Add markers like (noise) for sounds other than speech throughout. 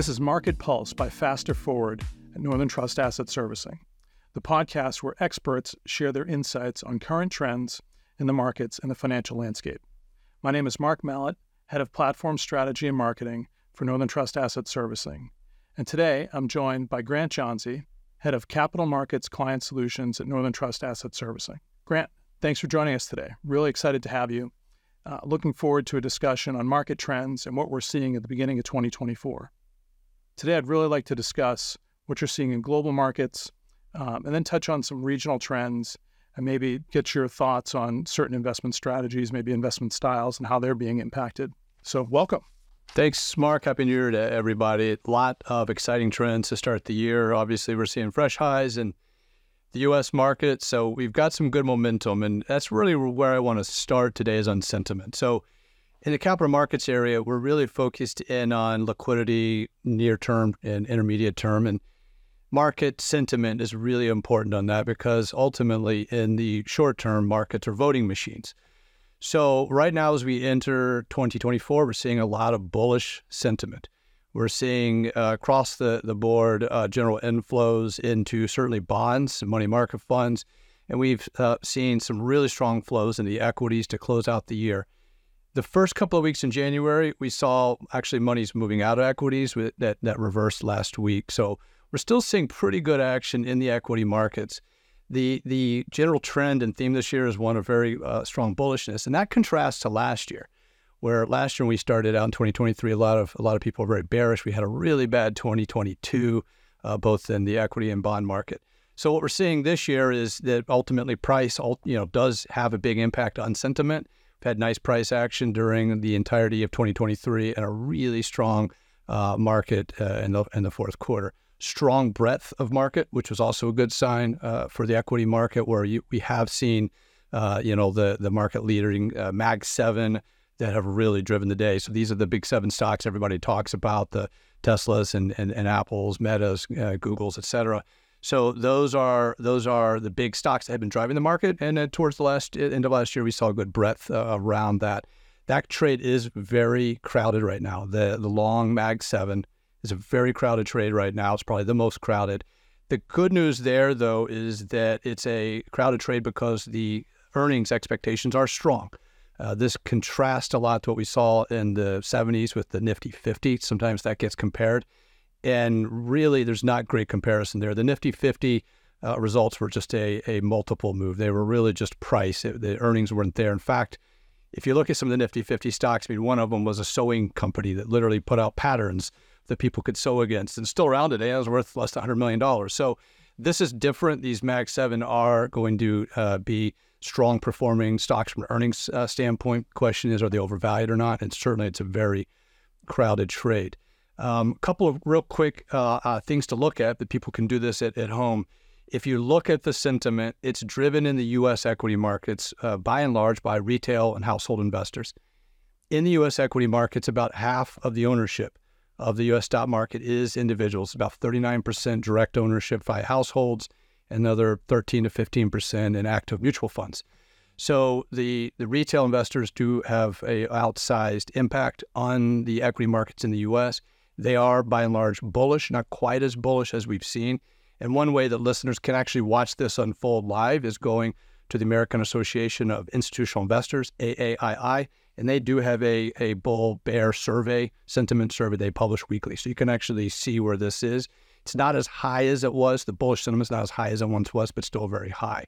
This is Market Pulse by Faster Forward at Northern Trust Asset Servicing, the podcast where experts share their insights on current trends in the markets and the financial landscape. My name is Mark Mallett, Head of Platform Strategy and Marketing for Northern Trust Asset Servicing. And today I'm joined by Grant Johnsey, Head of Capital Markets Client Solutions at Northern Trust Asset Servicing. Grant, thanks for joining us today. Really excited to have you. Uh, looking forward to a discussion on market trends and what we're seeing at the beginning of 2024. Today, I'd really like to discuss what you're seeing in global markets um, and then touch on some regional trends and maybe get your thoughts on certain investment strategies, maybe investment styles, and how they're being impacted. So, welcome. Thanks, Mark. Happy New Year to everybody. A lot of exciting trends to start the year. Obviously, we're seeing fresh highs in the U.S. market. So we've got some good momentum, and that's really where I want to start today is on sentiment. So in the capital markets area, we're really focused in on liquidity, near term and intermediate term, and market sentiment is really important on that because ultimately, in the short term, markets are voting machines. So right now, as we enter 2024, we're seeing a lot of bullish sentiment. We're seeing uh, across the, the board uh, general inflows into certainly bonds and money market funds. And we've uh, seen some really strong flows in the equities to close out the year. The first couple of weeks in January, we saw actually monies moving out of equities with, that, that reversed last week. So we're still seeing pretty good action in the equity markets. The, the general trend and theme this year is one of very uh, strong bullishness, and that contrasts to last year where last year when we started out in 2023, a lot of a lot of people were very bearish. We had a really bad 2022, uh, both in the equity and bond market. So what we're seeing this year is that ultimately price, you know, does have a big impact on sentiment. Had nice price action during the entirety of 2023 and a really strong uh, market uh, in the in the fourth quarter. Strong breadth of market, which was also a good sign uh, for the equity market, where you, we have seen, uh, you know, the the market leading uh, Mag Seven that have really driven the day. So these are the big seven stocks everybody talks about: the Teslas and and, and Apples, Metas, uh, Googles, et cetera. So those are those are the big stocks that have been driving the market. And uh, towards the last end of last year, we saw a good breadth uh, around that. That trade is very crowded right now. The the long Mag Seven is a very crowded trade right now. It's probably the most crowded. The good news there, though, is that it's a crowded trade because the earnings expectations are strong. Uh, this contrasts a lot to what we saw in the 70s with the Nifty 50. Sometimes that gets compared. And really, there's not great comparison there. The Nifty 50 uh, results were just a, a multiple move. They were really just price. It, the earnings weren't there. In fact, if you look at some of the Nifty 50 stocks, I mean, one of them was a sewing company that literally put out patterns that people could sew against and still around today. It was worth less than $100 million. So this is different. These Mag 7 are going to uh, be strong performing stocks from an earnings uh, standpoint. Question is, are they overvalued or not? And certainly, it's a very crowded trade. A um, couple of real quick uh, uh, things to look at, that people can do this at, at home. If you look at the sentiment, it's driven in the U.S. equity markets uh, by and large by retail and household investors. In the U.S. equity markets, about half of the ownership of the U.S. stock market is individuals, about 39% direct ownership by households, another 13 to 15 percent in active mutual funds. So the the retail investors do have a outsized impact on the equity markets in the U.S. They are by and large bullish, not quite as bullish as we've seen. And one way that listeners can actually watch this unfold live is going to the American Association of Institutional Investors (AAII), and they do have a a bull bear survey, sentiment survey they publish weekly. So you can actually see where this is. It's not as high as it was. The bullish sentiment is not as high as it once was, but still very high.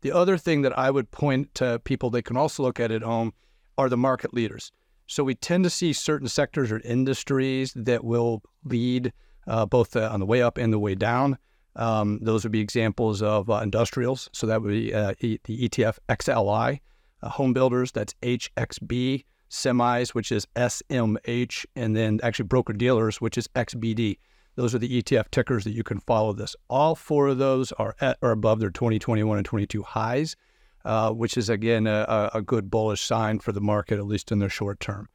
The other thing that I would point to people they can also look at at home are the market leaders. So we tend to see certain sectors or industries that will lead uh, both uh, on the way up and the way down. Um, those would be examples of uh, industrials. So that would be uh, e- the ETF XLI, uh, home builders, that's HXB, semis, which is SMH, and then actually broker dealers, which is XBD. Those are the ETF tickers that you can follow this. All four of those are at above their 2021 and 22 highs, uh, which is again a, a, good bullish sign for the market, at least in the short term.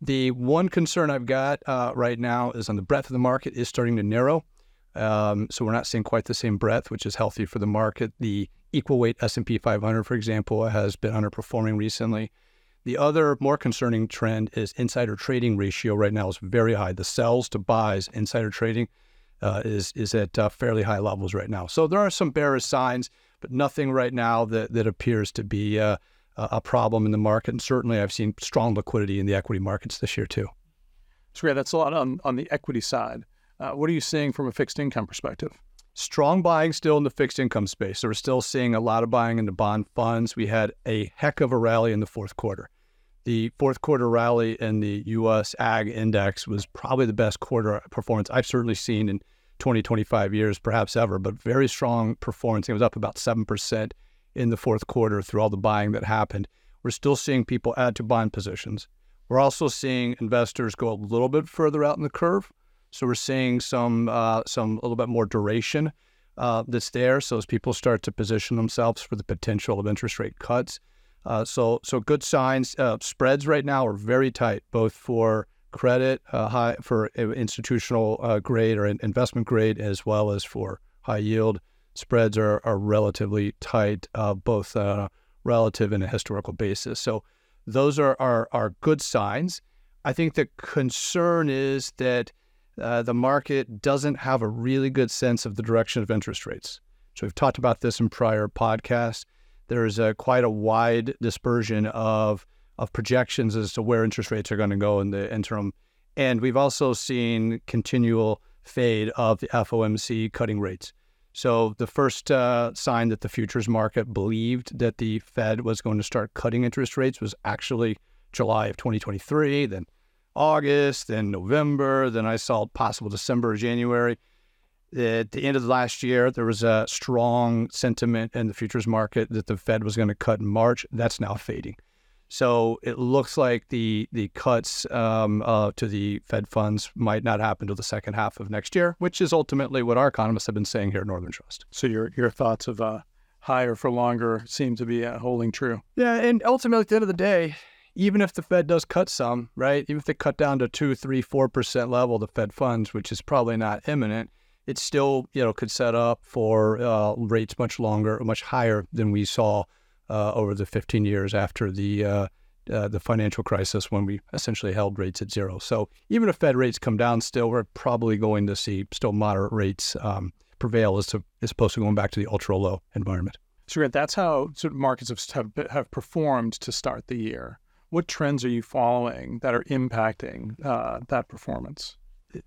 The one concern I've got uh, right now is on the breadth of the market is starting to narrow. Um, so we're not seeing quite the same breadth, which is healthy for the market. The equal weight S&P 500, for example, has been underperforming recently. The other more concerning trend is insider trading ratio right now is very high. The sells to buys, insider trading uh, is is at uh, fairly high levels right now. So there are some bearish signs, but nothing right now that that appears to be uh, a problem in the market. And certainly, I've seen strong liquidity in the equity markets this year too. So yeah, that's a lot on on the equity side. Uh, what are you seeing from a fixed income perspective? Strong buying still in the fixed income space. So we're still seeing a lot of buying in the bond funds. We had a heck of a rally in the fourth quarter. The fourth quarter rally in the U.S. Agg Index was probably the best quarter performance I've certainly seen in 20, 25 years, perhaps ever, but very strong performance. It was up about 7% in the fourth quarter through all the buying that happened. We're still seeing people add to bond positions. We're also seeing investors go a little bit further out in the curve. So we're seeing some uh, some a little bit more duration uh, that's there. So as people start to position themselves for the potential of interest rate cuts, uh, so so good signs. Uh, spreads right now are very tight, both for credit, uh, high for institutional uh, grade or investment grade, as well as for high yield. Spreads are are relatively tight, both relative and a historical basis. So those are, are are good signs. I think the concern is that uh, the market doesn't have a really good sense of the direction of interest rates. So we've talked about this in prior podcasts. There's a, quite a wide dispersion of of projections as to where interest rates are going to go in the interim, and we've also seen continual fade of the FOMC cutting rates. So the first uh, sign that the futures market believed that the Fed was going to start cutting interest rates was actually July of 2023. Then August, then November, then I saw possible December, or January. At the end of the last year, there was a strong sentiment in the futures market that the Fed was going to cut in March. That's now fading. So it looks like the the cuts um, uh, to the Fed funds might not happen until the second half of next year, which is ultimately what our economists have been saying here at Northern Trust. So your your thoughts of uh, higher for longer seem to be uh, holding true. Yeah, and ultimately at the end of the day, even if the Fed does cut some, right? Even if they cut down to two, three, four percent level, the Fed funds, which is probably not imminent, it still you know could set up for uh, rates much longer, much higher than we saw uh, over the 15 years after the uh, uh, the financial crisis when we essentially held rates at zero. So even if Fed rates come down, still we're probably going to see still moderate rates um, prevail as, to, as opposed to going back to the ultra low environment. So that's how sort of markets have, have performed to start the year what trends are you following that are impacting uh, that performance?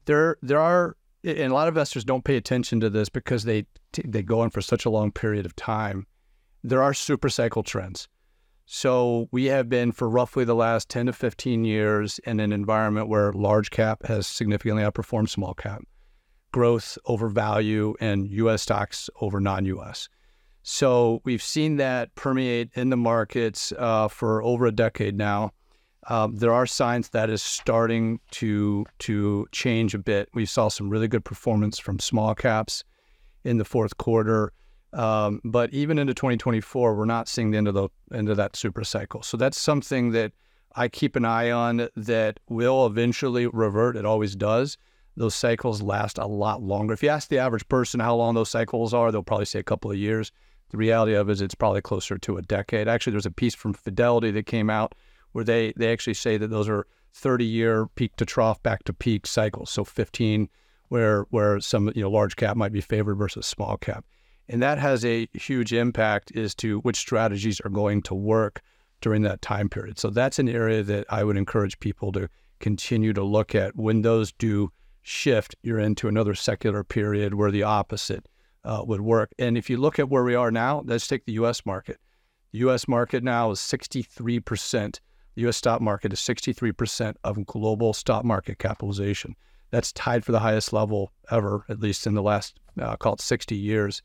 There, there are, and a lot of investors don't pay attention to this because they they go on for such a long period of time. There are super cycle trends. So we have been for roughly the last 10 to 15 years in an environment where large cap has significantly outperformed small cap, growth over value, and U.S. stocks over non-U.S. So we've seen that permeate in the markets uh, for over a decade now. Um, there are signs that is starting to to change a bit. We saw some really good performance from small caps in the fourth quarter, um, but even into 2024, we're not seeing the end of the end of that super cycle. So that's something that I keep an eye on that will eventually revert. It always does. Those cycles last a lot longer. If you ask the average person how long those cycles are, they'll probably say a couple of years. The reality of it is it's probably closer to a decade. Actually, there's a piece from Fidelity that came out where they, they actually say that those are 30 year peak to trough, back to peak cycles. So 15 where where some you know large cap might be favored versus small cap. And that has a huge impact as to which strategies are going to work during that time period. So that's an area that I would encourage people to continue to look at. When those do shift, you're into another secular period where the opposite uh, would work. And if you look at where we are now, let's take the U.S. market. The U.S. market now is 63%. The U.S. stock market is 63% of global stock market capitalization. That's tied for the highest level ever, at least in the last, uh, call it 60 years.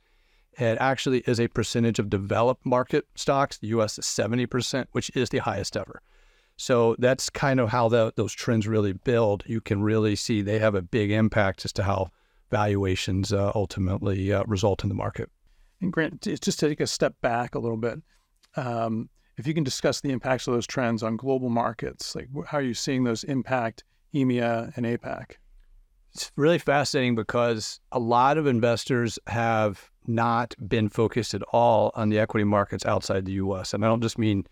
It actually is a percentage of developed market stocks. The U.S. is 70%, which is the highest ever. So that's kind of how the, those trends really build. You can really see they have a big impact as to how valuations uh, ultimately uh, result in the market. And Grant, just to take a step back a little bit, um, if you can discuss the impacts of those trends on global markets, like how are you seeing those impact EMEA and APAC? It's really fascinating because a lot of investors have not been focused at all on the equity markets outside the U.S. And I don't just mean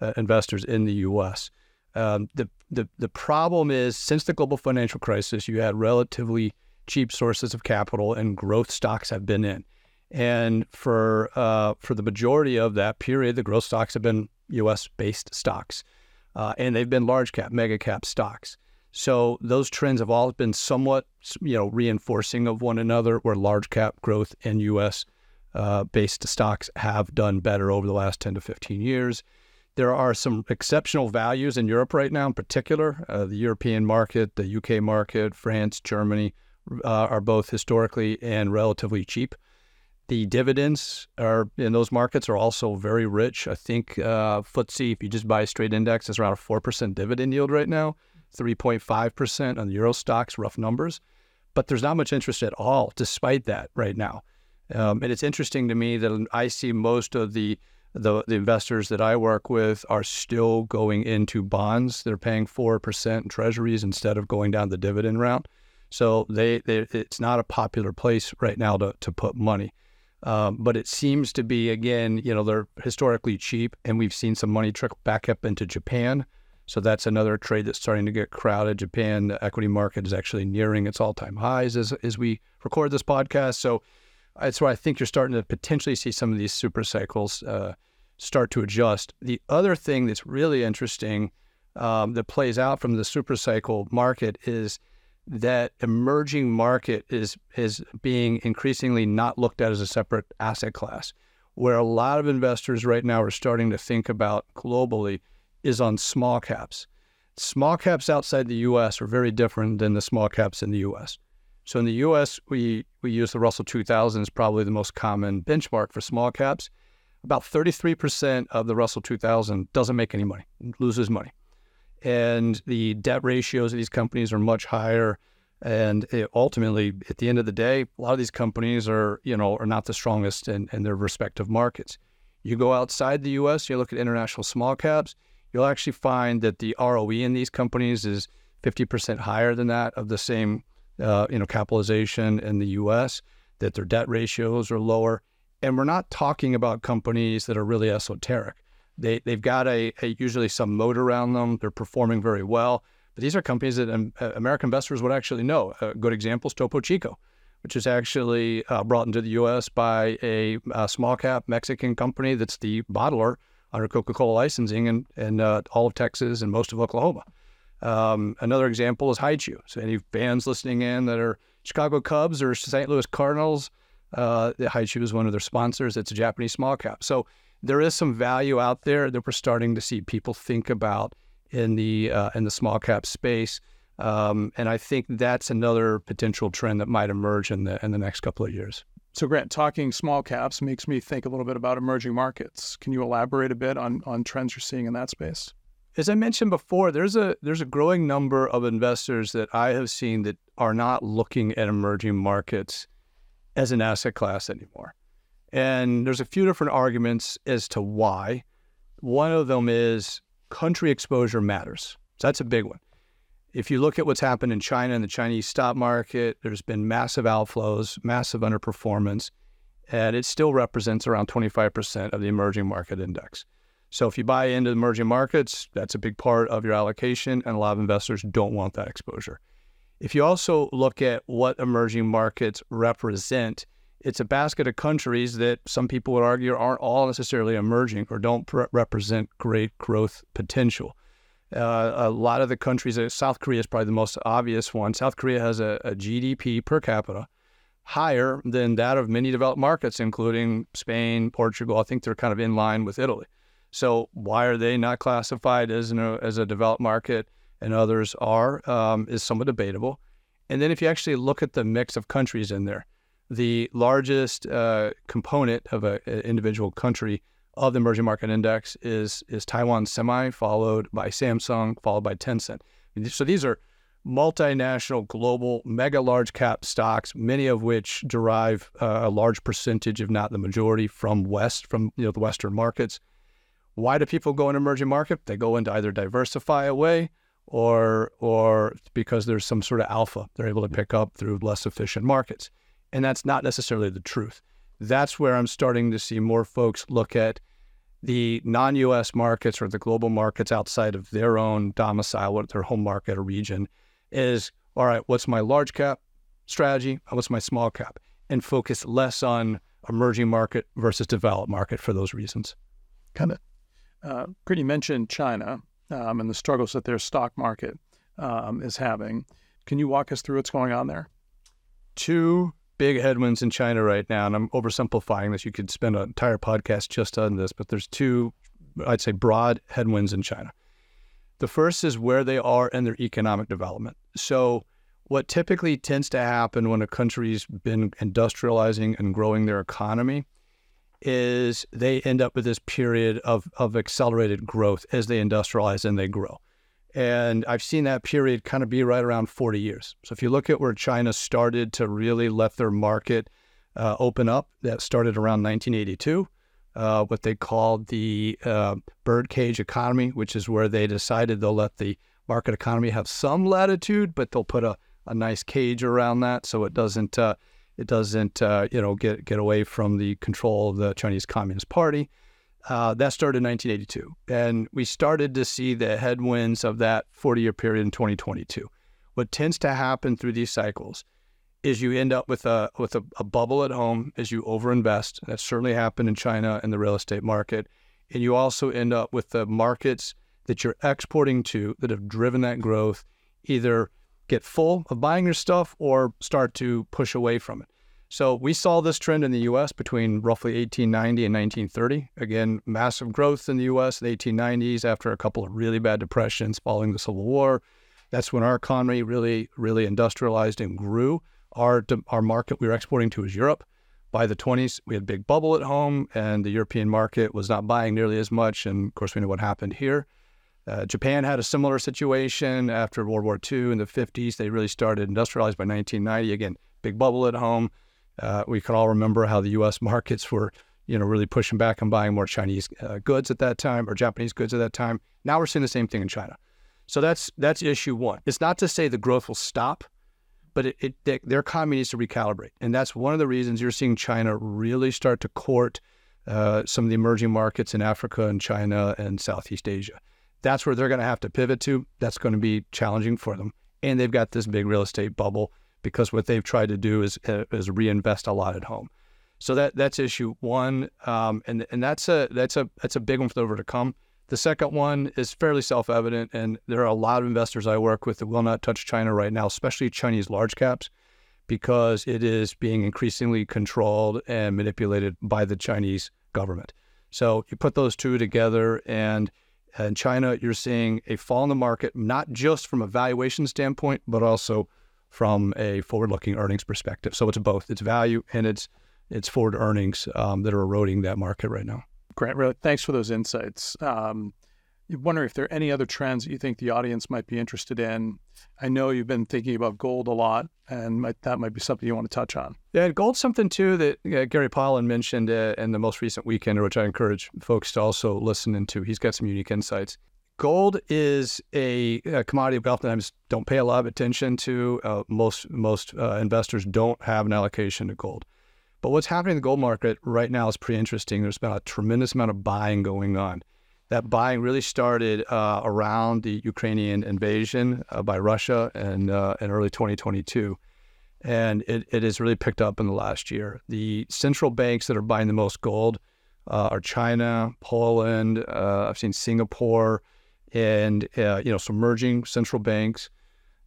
uh, investors in the U.S. Um, the, the the problem is since the global financial crisis, you had relatively cheap sources of capital, and growth stocks have been in. And for uh, for the majority of that period, the growth stocks have been U.S. based stocks, uh, and they've been large cap, mega cap stocks. So those trends have all been somewhat, you know, reinforcing of one another. Where large cap growth and U.S. Uh, based stocks have done better over the last 10 to 15 years. There are some exceptional values in Europe right now, in particular. Uh, the European market, the UK market, France, Germany uh, are both historically and relatively cheap. The dividends are in those markets are also very rich. I think uh, FTSE, if you just buy a straight index, is around a four percent dividend yield right now, three point five percent on the Euro Stoxx, rough numbers. But there's not much interest at all, despite that, right now. Um, and it's interesting to me that I see most of the, the, the investors that I work with are still going into bonds. They're paying four percent in treasuries instead of going down the dividend route. So they, they it's not a popular place right now to, to put money. Um, but it seems to be again, you know, they're historically cheap, and we've seen some money trickle back up into Japan. So that's another trade that's starting to get crowded. Japan equity market is actually nearing its all-time highs as as we record this podcast. So that's why I think you're starting to potentially see some of these super cycles uh, start to adjust. The other thing that's really interesting um, that plays out from the super cycle market is that emerging market is is being increasingly not looked at as a separate asset class. Where a lot of investors right now are starting to think about globally is on small caps. Small caps outside the U.S. are very different than the small caps in the U.S. So in the U.S., we we use the Russell 2000 as probably the most common benchmark for small caps. About 33% of the Russell 2000 doesn't make any money, loses money, and the debt ratios of these companies are much higher. And it, ultimately, at the end of the day, a lot of these companies are you know are not the strongest in, in their respective markets. You go outside the U.S., you look at international small caps, you'll actually find that the ROE in these companies is 50% higher than that of the same uh, you know, capitalization in the U.S., that their debt ratios are lower, and we're not talking about companies that are really esoteric. They they've got a, a usually some moat around them. They're performing very well. But these are companies that um, American investors would actually know. A good example is Topo Chico, which is actually uh, brought into the U.S. by a, a, small cap Mexican company that's the bottler under Coca Cola licensing in, in uh, all of Texas and most of Oklahoma. Um, another example is Hi-Chew. So any fans listening in that are Chicago Cubs or St. Louis Cardinals, uh, Hi-Chew is one of their sponsors. It's a Japanese small cap. So there is some value out there that we're starting to see people think about in the uh, in the small cap space. Um, and I think that's another potential trend that might emerge in the in the next couple of years. So, Grant, talking small caps makes me think a little bit about emerging markets. Can you elaborate a bit on on trends you're seeing in that space? as I mentioned before, there's a there's a growing number of investors that I have seen that are not looking at emerging markets as an asset class anymore. And there's a few different arguments as to why. One of them is country exposure matters. So that's a big one. If you look at what's happened in China and the Chinese stock market, there's been massive outflows, massive underperformance, and it still represents around 25% of the emerging market index. So if you buy into emerging markets, that's a big part of your allocation, and a lot of investors don't want that exposure. If you also look at what emerging markets represent, it's a basket of countries that some people would argue aren't all necessarily emerging or don't pre- represent great growth potential. Uh, a lot of the countries, uh, South Korea is probably the most obvious one. South Korea has a, a GDP per capita higher than that of many developed markets, including Spain, Portugal. I think they're kind of in line with Italy. So why are they not classified as, a as a developed market and others are um, is somewhat debatable. And then if you actually look at the mix of countries in there, the largest uh, component of an individual country of the emerging market index is is Taiwan Semi, followed by Samsung, followed by Tencent. So these are multinational, global, mega large cap stocks, many of which derive uh, a large percentage, if not the majority, from West, from you know the Western markets. Why do people go in emerging market? They go in to either diversify away or or because there's some sort of alpha they're able to pick up through less efficient markets. And that's not necessarily the truth. That's where I'm starting to see more folks look at the non US markets or the global markets outside of their own domicile, what their home market or region is all right, what's my large cap strategy? What's my small cap? And focus less on emerging market versus developed market for those reasons. Kind of. Uh, you mentioned China um, and the struggles that their stock market um, is having. Can you walk us through what's going on there? Two big headwinds in China right now, and I'm oversimplifying this. You could spend an entire podcast just on this, but there's two, I'd say, broad headwinds in China. The first is where they are in their economic development. So, what typically tends to happen when a country's been industrializing and growing their economy is they end up with this period of, of accelerated growth as they industrialize and they grow. And I've seen that period kind of be right around 40 years. So if you look at where China started to really let their market uh, open up, that started around 1982, uh, what they called the uh, birdcage economy, which is where they decided they'll let the market economy have some latitude, but they'll put a, a nice cage around that so it doesn't uh, it doesn't uh, you know get get away from the control of the Chinese Communist Party. Uh, that started in 1982. And we started to see the headwinds of that 40 year period in 2022. What tends to happen through these cycles is you end up with a with a, a bubble at home as you overinvest. That certainly happened in China in the real estate market. And you also end up with the markets that you're exporting to that have driven that growth either get full of buying your stuff or start to push away from it. So we saw this trend in the U.S. between roughly 1890 and 1930. Again, massive growth in the U.S. in the 1890s after a couple of really bad depressions following the Civil War. That's when our economy really, really industrialized and grew. Our our market we were exporting to was Europe. By the 20s, we had a big bubble at home, and the European market was not buying nearly as much. And of course, we know what happened here. Uh, Japan had a similar situation after World War II in the 50s. They really started industrialized by 1990. Again, big bubble at home. Uh, we can all remember how the U.S. (laughs) markets were, you know, really pushing back and buying more Chinese uh, goods at that time or Japanese goods at that time. Now we're seeing the same thing in China. So that's that's issue one. It's not to say the growth will stop, but it, it they, their economy needs to recalibrate, and that's one of the reasons you're seeing China really start to court uh, some of the emerging markets in Africa and China and Southeast Asia. That's where they're going to have to pivot to. That's going to be challenging for them, and they've got this big real estate bubble because what they've tried to do is uh, is reinvest a lot at home. So that that's issue one, um, and and that's a that's a that's a big one for the overcome. The second one is fairly self-evident, and there are a lot of investors I work with that will not touch China right now, especially Chinese large caps, because it is being increasingly controlled and manipulated by the Chinese government. So you put those two together, and in China, you're seeing a fall in the market, not just from a valuation standpoint, but also from a forward-looking earnings perspective. So it's both. It's value and it's it's forward earnings um, that are eroding that market right now. Grant, really, thanks for those insights. Um, you wonder if there are any other trends that you think the audience might be interested in. I know you've been thinking about gold a lot, and might, that might be something you want to touch on. Yeah, gold's something too that uh, Gary Pollan mentioned uh, in the most recent weekend, which I encourage folks to also listen into. He's got some unique insights gold is a, a commodity we oftentimes don't pay a lot of attention to. Uh, most most uh, investors don't have an allocation to gold. But what's happening in the gold market right now is pretty interesting. There's been a tremendous amount of buying going on. That buying really started uh, around the Ukrainian invasion uh, by Russia in, uh, in early 2022. And it, it has really picked up in the last year. The central banks that are buying the most gold uh, are China, Poland, I've seen Singapore, and uh, you know some merging central banks,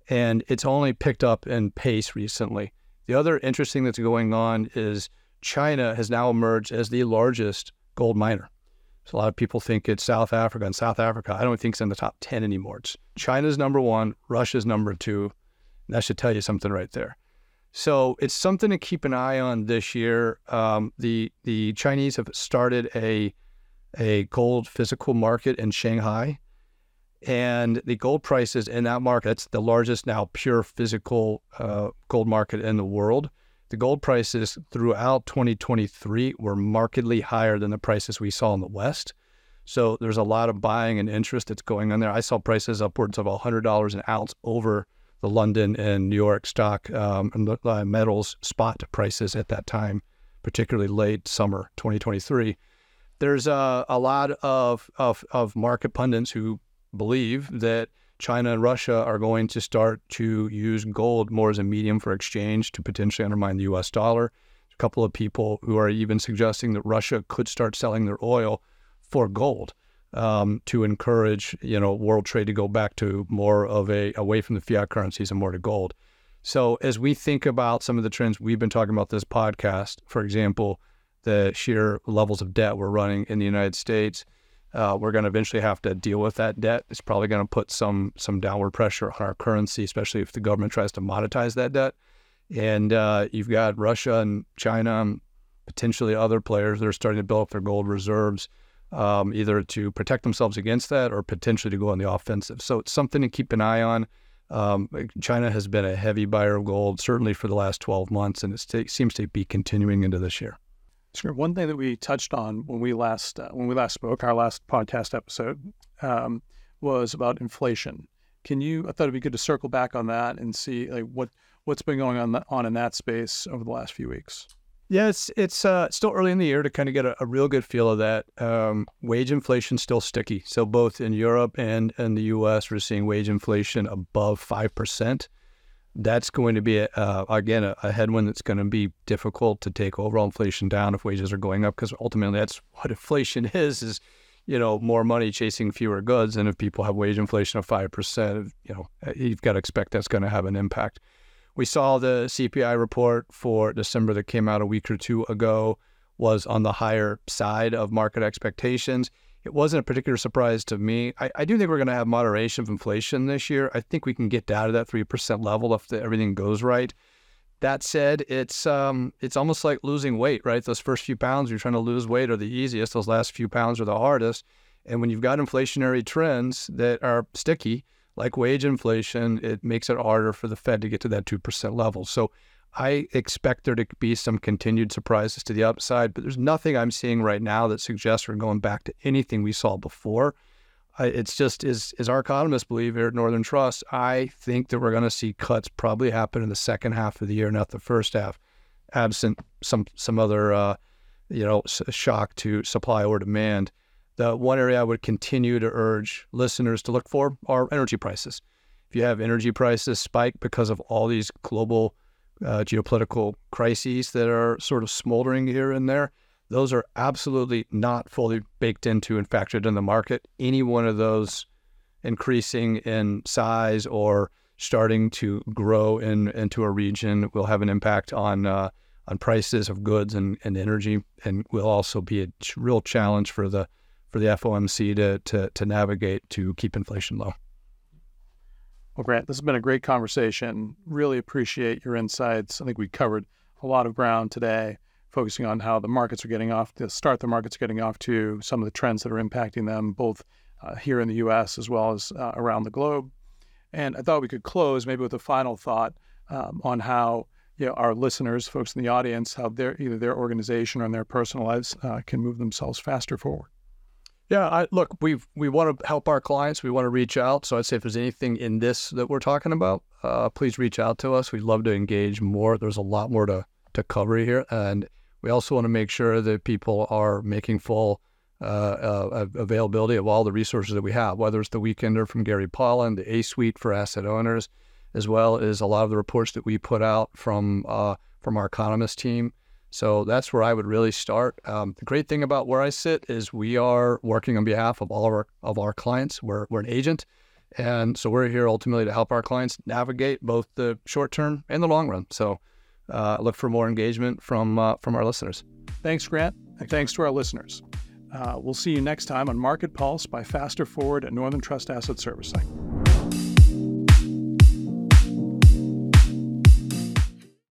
and it's only picked up in pace recently. The other interesting that's going on is China has now emerged as the largest gold miner. So a lot of people think it's South Africa, and South Africa, I don't think it's in the top ten anymore. It's China's number one, Russia's number two. And that should tell you something right there. So it's something to keep an eye on this year. Um, the the Chinese have started a a gold physical market in Shanghai and the gold prices in that market, that's the largest now pure physical uh, gold market in the world. The gold prices throughout 2023 were markedly higher than the prices we saw in the West. So there's a lot of buying and interest that's going on there. I saw prices upwards of $100 an ounce over the London and New York stock um, and uh, metals spot prices at that time, particularly late summer 2023 there's a, a lot of, of, of market pundits who believe that China and Russia are going to start to use gold more as a medium for exchange to potentially undermine the US dollar. A couple of people who are even suggesting that Russia could start selling their oil for gold um, to encourage, you know, world trade to go back to more of a away from the fiat currencies and more to gold. So as we think about some of the trends we've been talking about this podcast, for example, the sheer levels of debt we're running in the United States, uh, we're going to eventually have to deal with that debt. It's probably going to put some some downward pressure on our currency, especially if the government tries to monetize that debt. And uh, you've got Russia and China, and potentially other players that are starting to build up their gold reserves, um, either to protect themselves against that or potentially to go on the offensive. So it's something to keep an eye on. Um, China has been a heavy buyer of gold, certainly for the last 12 months, and it seems to be continuing into this year. Sure. One thing that we touched on when we last uh, when we last spoke, our last podcast episode, um, was about inflation. Can you? I thought it'd be good to circle back on that and see like what what's been going on on in that space over the last few weeks. Yeah, it's it's uh, still early in the year to kind of get a, a real good feel of that. Um, wage inflation still sticky. So both in Europe and in the U.S., we're seeing wage inflation above five percent that's going to be a, uh, again a, a, headwind that's going to be difficult to take overall inflation down if wages are going up because ultimately that's what (laughs) inflation is is you know more money chasing fewer goods. And if people have wage inflation of 5% you know uh, you've got to expect that's going to have an impact. We saw the CPI report for December that came out a week or two ago was on the higher side of market expectations it wasn't a particular surprise to me. I, I do think we're going to have moderation of inflation this year. I think we can get down to that three percent level if the, everything goes right. That said, it's um, it's almost like losing weight, right? Those first few pounds you're trying to lose weight are the easiest. Those last few pounds are the hardest. And when you've got inflationary trends that are sticky, like wage inflation, it makes it harder for the Fed to get to that two percent level. So I expect there to be some continued surprises to the upside, but there's nothing I'm seeing right now that suggests we're going back to anything we saw before. It's just as as our economists believe here at Northern Trust, I think that we're going to see cuts probably happen in the second half of the year, not the first half, absent some some other uh, you know shock to supply or demand. The one area I would continue to urge listeners to look for are energy prices. If you have energy prices spike because of all these global uh, geopolitical crises that are sort of smoldering here and there. Those are absolutely not fully baked into and factored in the market. Any one of those increasing in size or starting to grow in into a region will have an impact on uh, on prices of goods and, and energy, and will also be a real challenge for the for the FOMC to, to to navigate to keep inflation low. Well, Grant, this has been a great conversation. Really appreciate your insights. I think we covered a lot of ground today, focusing on how the markets are getting off, the start the markets are getting off to, some of the trends that are impacting them, both uh, here in the U.S. as well as uh, around the globe. And I thought we could close maybe with a final thought um, on how you know, our listeners, folks in the audience, how their either their organization or their personal lives uh, can move themselves faster forward. Yeah, I, look, we we want to help our clients. We want to reach out. So I'd say if there's anything in this that we're talking about, uh, please reach out to us. We'd love to engage more. There's a lot more to to cover here, and we also want to make sure that people are making full uh, uh, availability of all the resources that we have, whether it's the Weekender from Gary Pollan, the A Suite for asset owners, as well as a lot of the reports that we put out from uh, from our economist team. So that's where I would really start. Um, the great thing about where I sit is we are working on behalf of all of our of our clients. We're we're an agent, and so we're here ultimately to help our clients navigate both the short term and the long run. So uh, look for more engagement from uh, from our listeners. Thanks, Grant, and thanks to our listeners. Uh, we'll see you next time on Market Pulse by Faster Forward at Northern Trust Asset Servicing.